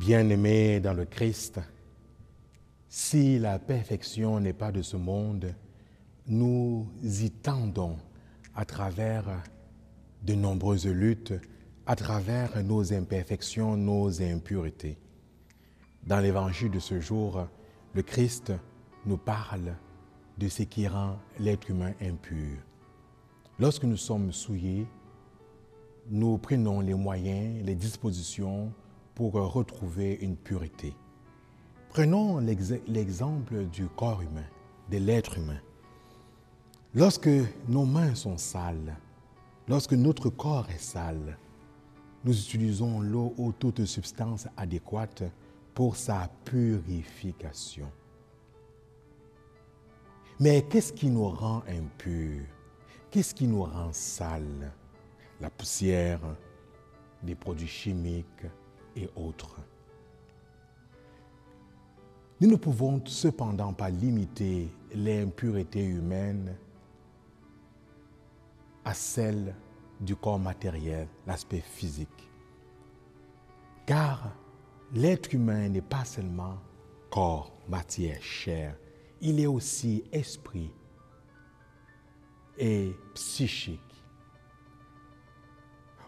Bien-aimés dans le Christ, si la perfection n'est pas de ce monde, nous y tendons à travers de nombreuses luttes, à travers nos imperfections, nos impuretés. Dans l'évangile de ce jour, le Christ nous parle de ce qui rend l'être humain impur. Lorsque nous sommes souillés, nous prenons les moyens, les dispositions pour retrouver une pureté. Prenons l'exemple du corps humain, de l'être humain. Lorsque nos mains sont sales, lorsque notre corps est sale, nous utilisons l'eau ou toute substance adéquate pour sa purification. Mais qu'est-ce qui nous rend impurs? Qu'est-ce qui nous rend sales? La poussière, des produits chimiques et autres. Nous ne pouvons cependant pas limiter l'impureté humaine à celle du corps matériel, l'aspect physique. Car l'être humain n'est pas seulement corps, matière, chair, il est aussi esprit et psychique.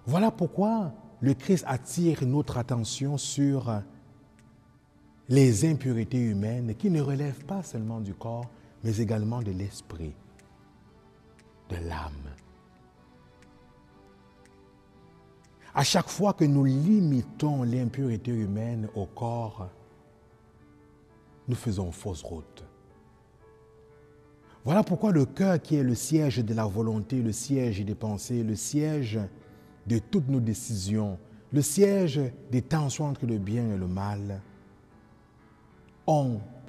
Voilà pourquoi le Christ attire notre attention sur les impuretés humaines qui ne relèvent pas seulement du corps, mais également de l'esprit, de l'âme. À chaque fois que nous limitons l'impureté humaine au corps, nous faisons fausse route. Voilà pourquoi le cœur qui est le siège de la volonté, le siège des pensées, le siège de toutes nos décisions, le siège des tensions entre le bien et le mal,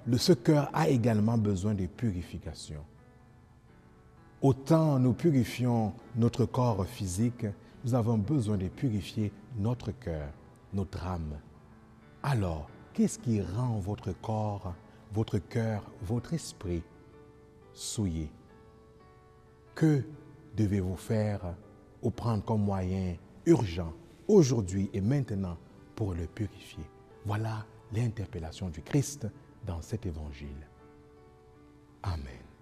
le, ce cœur a également besoin de purification. Autant nous purifions notre corps physique, nous avons besoin de purifier notre cœur, notre âme. Alors, qu'est-ce qui rend votre corps, votre cœur, votre esprit souillé? Que devez-vous faire? ou prendre comme moyen urgent aujourd'hui et maintenant pour le purifier. Voilà l'interpellation du Christ dans cet évangile. Amen.